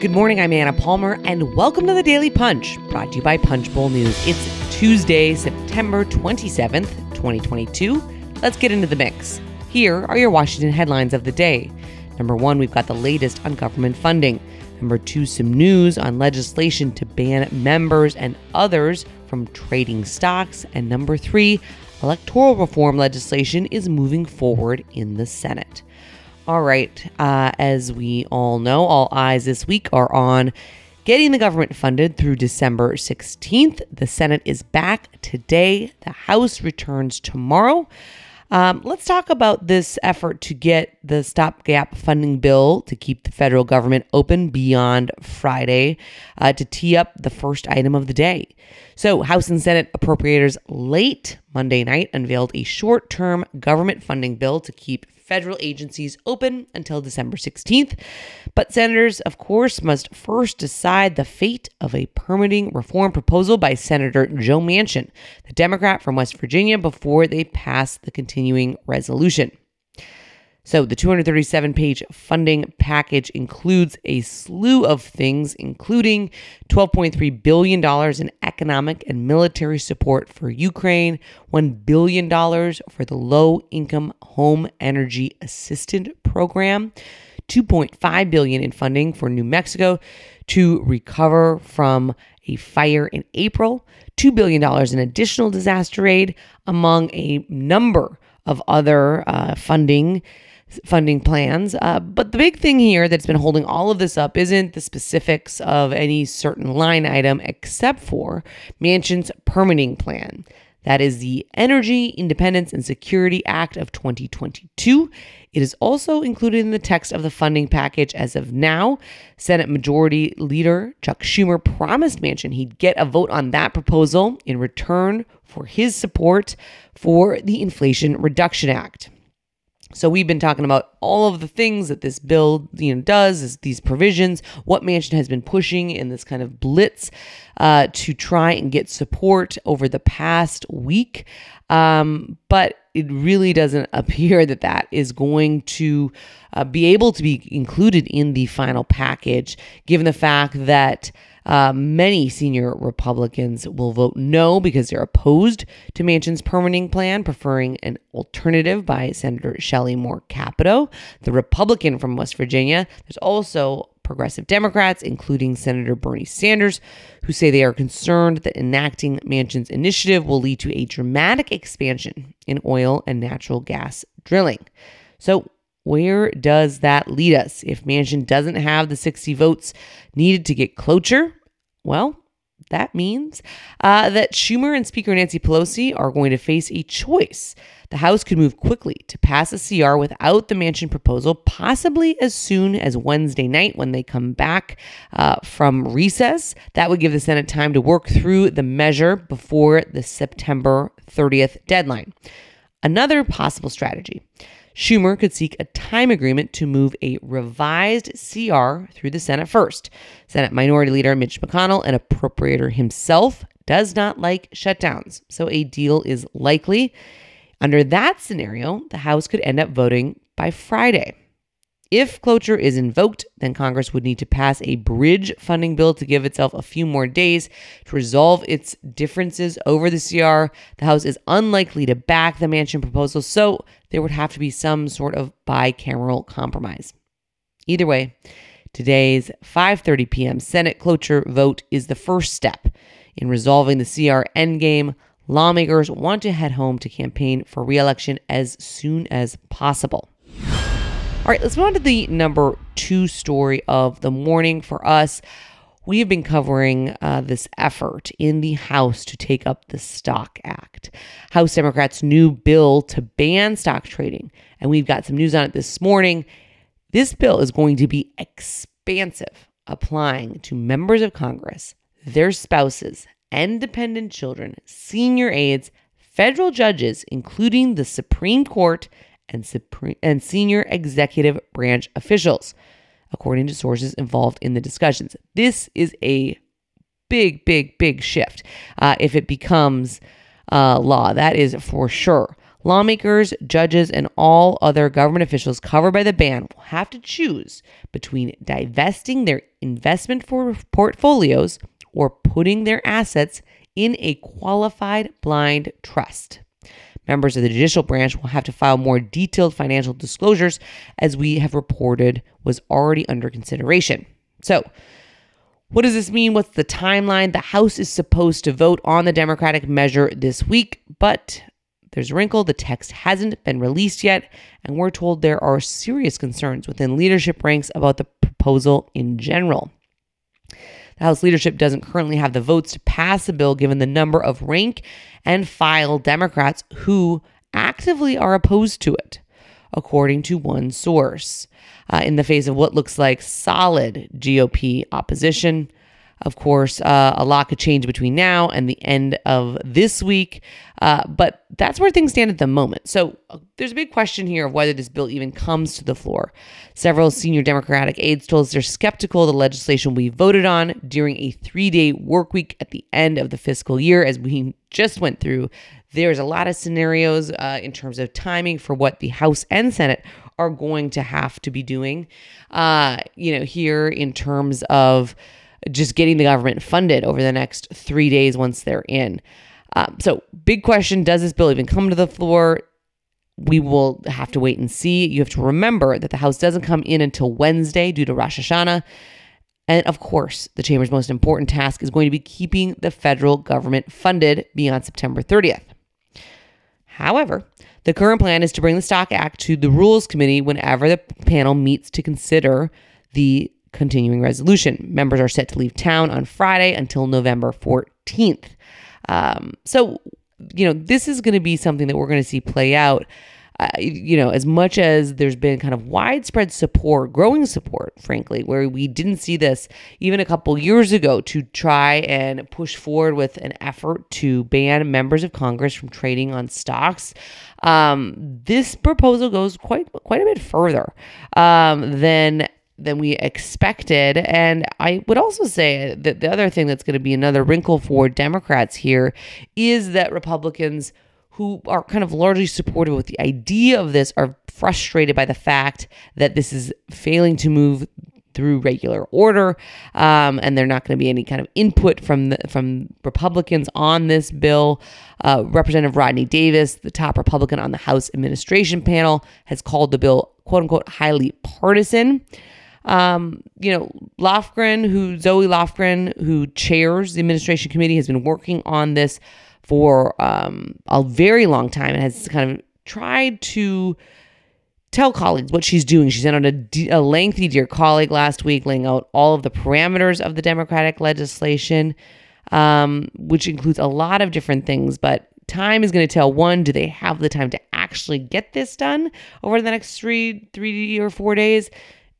Good morning, I'm Anna Palmer, and welcome to the Daily Punch, brought to you by Punchbowl News. It's Tuesday, September 27th, 2022. Let's get into the mix. Here are your Washington headlines of the day. Number one, we've got the latest on government funding. Number two, some news on legislation to ban members and others from trading stocks. And number three, electoral reform legislation is moving forward in the Senate. All right, uh, as we all know, all eyes this week are on getting the government funded through December 16th. The Senate is back today, the House returns tomorrow. Um, let's talk about this effort to get the stopgap funding bill to keep the federal government open beyond Friday uh, to tee up the first item of the day. So, House and Senate appropriators late Monday night unveiled a short term government funding bill to keep federal agencies open until December 16th. But senators, of course, must first decide the fate of a permitting reform proposal by Senator Joe Manchin, the Democrat from West Virginia, before they pass the continuing resolution. So, the 237 page funding package includes a slew of things, including $12.3 billion in economic and military support for Ukraine, $1 billion for the Low Income Home Energy Assistance Program, 2.5 billion in funding for New Mexico to recover from a fire in April, $2 billion in additional disaster aid, among a number of other uh, funding funding plans. Uh, but the big thing here that's been holding all of this up isn't the specifics of any certain line item, except for Manchin's permitting plan. That is the Energy Independence and Security Act of 2022. It is also included in the text of the funding package as of now. Senate Majority Leader Chuck Schumer promised Manchin he'd get a vote on that proposal in return for his support for the Inflation Reduction Act. So we've been talking about all of the things that this bill you know does, is these provisions, what Manchin has been pushing in this kind of blitz uh, to try and get support over the past week. Um, but it really doesn't appear that that is going to uh, be able to be included in the final package, given the fact that uh, many senior Republicans will vote no because they're opposed to Manchin's permitting plan, preferring an alternative by Senator Shelley Moore Capito, the Republican from West Virginia. There's also progressive Democrats, including Senator Bernie Sanders, who say they are concerned that enacting Manchin's initiative will lead to a dramatic expansion in oil and natural gas drilling. So, where does that lead us? If Manchin doesn't have the 60 votes needed to get cloture, well, that means uh, that Schumer and Speaker Nancy Pelosi are going to face a choice. The House could move quickly to pass a CR without the Manchin proposal, possibly as soon as Wednesday night when they come back uh, from recess. That would give the Senate time to work through the measure before the September 30th deadline. Another possible strategy Schumer could seek a time agreement to move a revised CR through the Senate first. Senate Minority Leader Mitch McConnell, an appropriator himself, does not like shutdowns, so a deal is likely. Under that scenario, the House could end up voting by Friday. If cloture is invoked, then Congress would need to pass a bridge funding bill to give itself a few more days to resolve its differences over the CR. The House is unlikely to back the Manchin proposal, so there would have to be some sort of bicameral compromise. Either way, today's 5:30 p.m. Senate cloture vote is the first step in resolving the CR endgame. Lawmakers want to head home to campaign for re-election as soon as possible. All right, let's move on to the number two story of the morning for us. We have been covering uh, this effort in the House to take up the Stock Act, House Democrats' new bill to ban stock trading. And we've got some news on it this morning. This bill is going to be expansive, applying to members of Congress, their spouses, and dependent children, senior aides, federal judges, including the Supreme Court and, supreme, and senior executive branch officials, according to sources involved in the discussions. This is a big, big, big shift uh, if it becomes uh, law. That is for sure. Lawmakers, judges, and all other government officials covered by the ban will have to choose between divesting their investment for portfolios or putting their assets in a qualified blind trust. Members of the judicial branch will have to file more detailed financial disclosures, as we have reported was already under consideration. So, what does this mean? What's the timeline? The House is supposed to vote on the Democratic measure this week, but there's a wrinkle. The text hasn't been released yet, and we're told there are serious concerns within leadership ranks about the proposal in general. The House leadership doesn't currently have the votes to pass the bill given the number of rank and file Democrats who actively are opposed to it, according to one source. Uh, in the face of what looks like solid GOP opposition, of course, uh, a lot could change between now and the end of this week, uh, but that's where things stand at the moment. So uh, there's a big question here of whether this bill even comes to the floor. Several senior Democratic aides told us they're skeptical of the legislation we voted on during a three day work week at the end of the fiscal year, as we just went through. There's a lot of scenarios uh, in terms of timing for what the House and Senate are going to have to be doing. Uh, you know, here in terms of just getting the government funded over the next three days once they're in. Um, so, big question Does this bill even come to the floor? We will have to wait and see. You have to remember that the House doesn't come in until Wednesday due to Rosh Hashanah. And of course, the Chamber's most important task is going to be keeping the federal government funded beyond September 30th. However, the current plan is to bring the Stock Act to the Rules Committee whenever the panel meets to consider the continuing resolution. Members are set to leave town on Friday until November 14th. Um, so, you know, this is going to be something that we're going to see play out. Uh, you know, as much as there's been kind of widespread support, growing support, frankly, where we didn't see this even a couple years ago to try and push forward with an effort to ban members of Congress from trading on stocks. Um, this proposal goes quite quite a bit further um, than than we expected. And I would also say that the other thing that's going to be another wrinkle for Democrats here is that Republicans who are kind of largely supportive with the idea of this are frustrated by the fact that this is failing to move through regular order, um, and there not going to be any kind of input from the, from Republicans on this bill. Uh, Representative Rodney Davis, the top Republican on the House administration panel, has called the bill "quote unquote" highly partisan. Um, you know, Lofgren, who Zoe Lofgren, who chairs the administration committee, has been working on this for um, a very long time and has kind of tried to tell colleagues what she's doing. She sent out a, lengthy Dear Colleague last week, laying out all of the parameters of the Democratic legislation, um, which includes a lot of different things. But time is going to tell one, do they have the time to actually get this done over the next three, three or four days?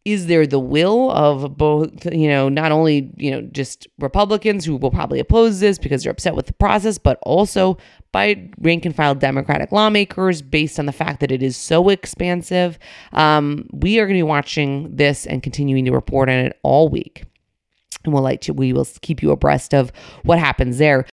Is there the will of both, you know, not only, you know, just Republicans who will probably oppose this because they're upset with the process, but also by rank and file Democratic lawmakers based on the fact that it is so expansive? Um, we are going to be watching this and continuing to report on it all week. And we'll like to, we will keep you abreast of what happens there.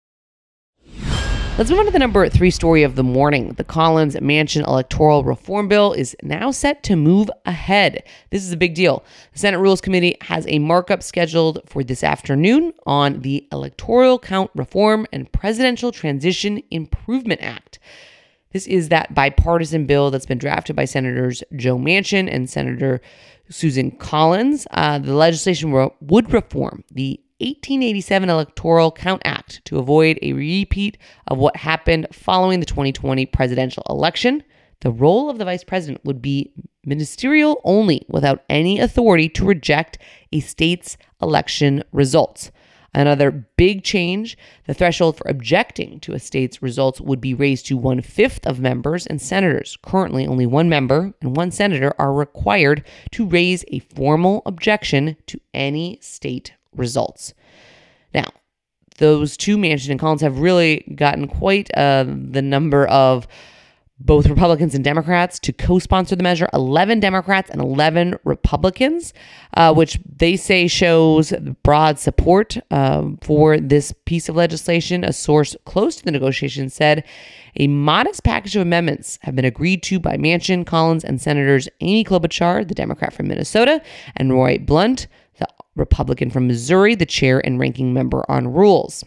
Let's move on to the number three story of the morning. The Collins Manchin electoral reform bill is now set to move ahead. This is a big deal. The Senate Rules Committee has a markup scheduled for this afternoon on the Electoral Count Reform and Presidential Transition Improvement Act. This is that bipartisan bill that's been drafted by Senators Joe Manchin and Senator Susan Collins. Uh, the legislation would reform the 1887 Electoral Count Act to avoid a repeat of what happened following the 2020 presidential election. The role of the vice president would be ministerial only without any authority to reject a state's election results. Another big change the threshold for objecting to a state's results would be raised to one fifth of members and senators. Currently, only one member and one senator are required to raise a formal objection to any state results. Now, those two Manchin and Collins have really gotten quite uh, the number of both Republicans and Democrats to co sponsor the measure 11 Democrats and 11 Republicans, uh, which they say shows broad support uh, for this piece of legislation. A source close to the negotiations said a modest package of amendments have been agreed to by Manchin, Collins, and Senators Amy Klobuchar, the Democrat from Minnesota, and Roy Blunt, Republican from Missouri, the chair and ranking member on rules.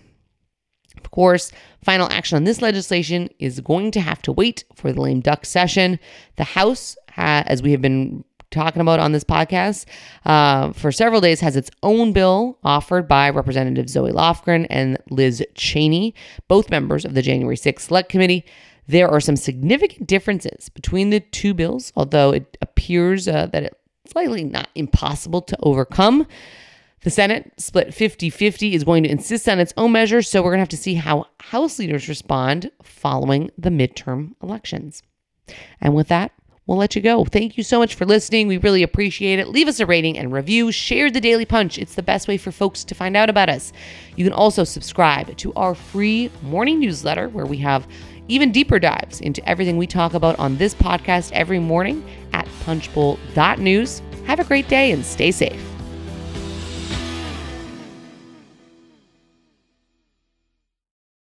Of course, final action on this legislation is going to have to wait for the lame duck session. The House, as we have been talking about on this podcast uh, for several days, has its own bill offered by Representative Zoe Lofgren and Liz Cheney, both members of the January 6th Select Committee. There are some significant differences between the two bills, although it appears uh, that likely not impossible to overcome. The Senate, split 50 50, is going to insist on its own measures, so we're going to have to see how House leaders respond following the midterm elections. And with that, we'll let you go. Thank you so much for listening. We really appreciate it. Leave us a rating and review. Share the Daily Punch. It's the best way for folks to find out about us. You can also subscribe to our free morning newsletter where we have even deeper dives into everything we talk about on this podcast every morning at punchbowl.news. Have a great day and stay safe.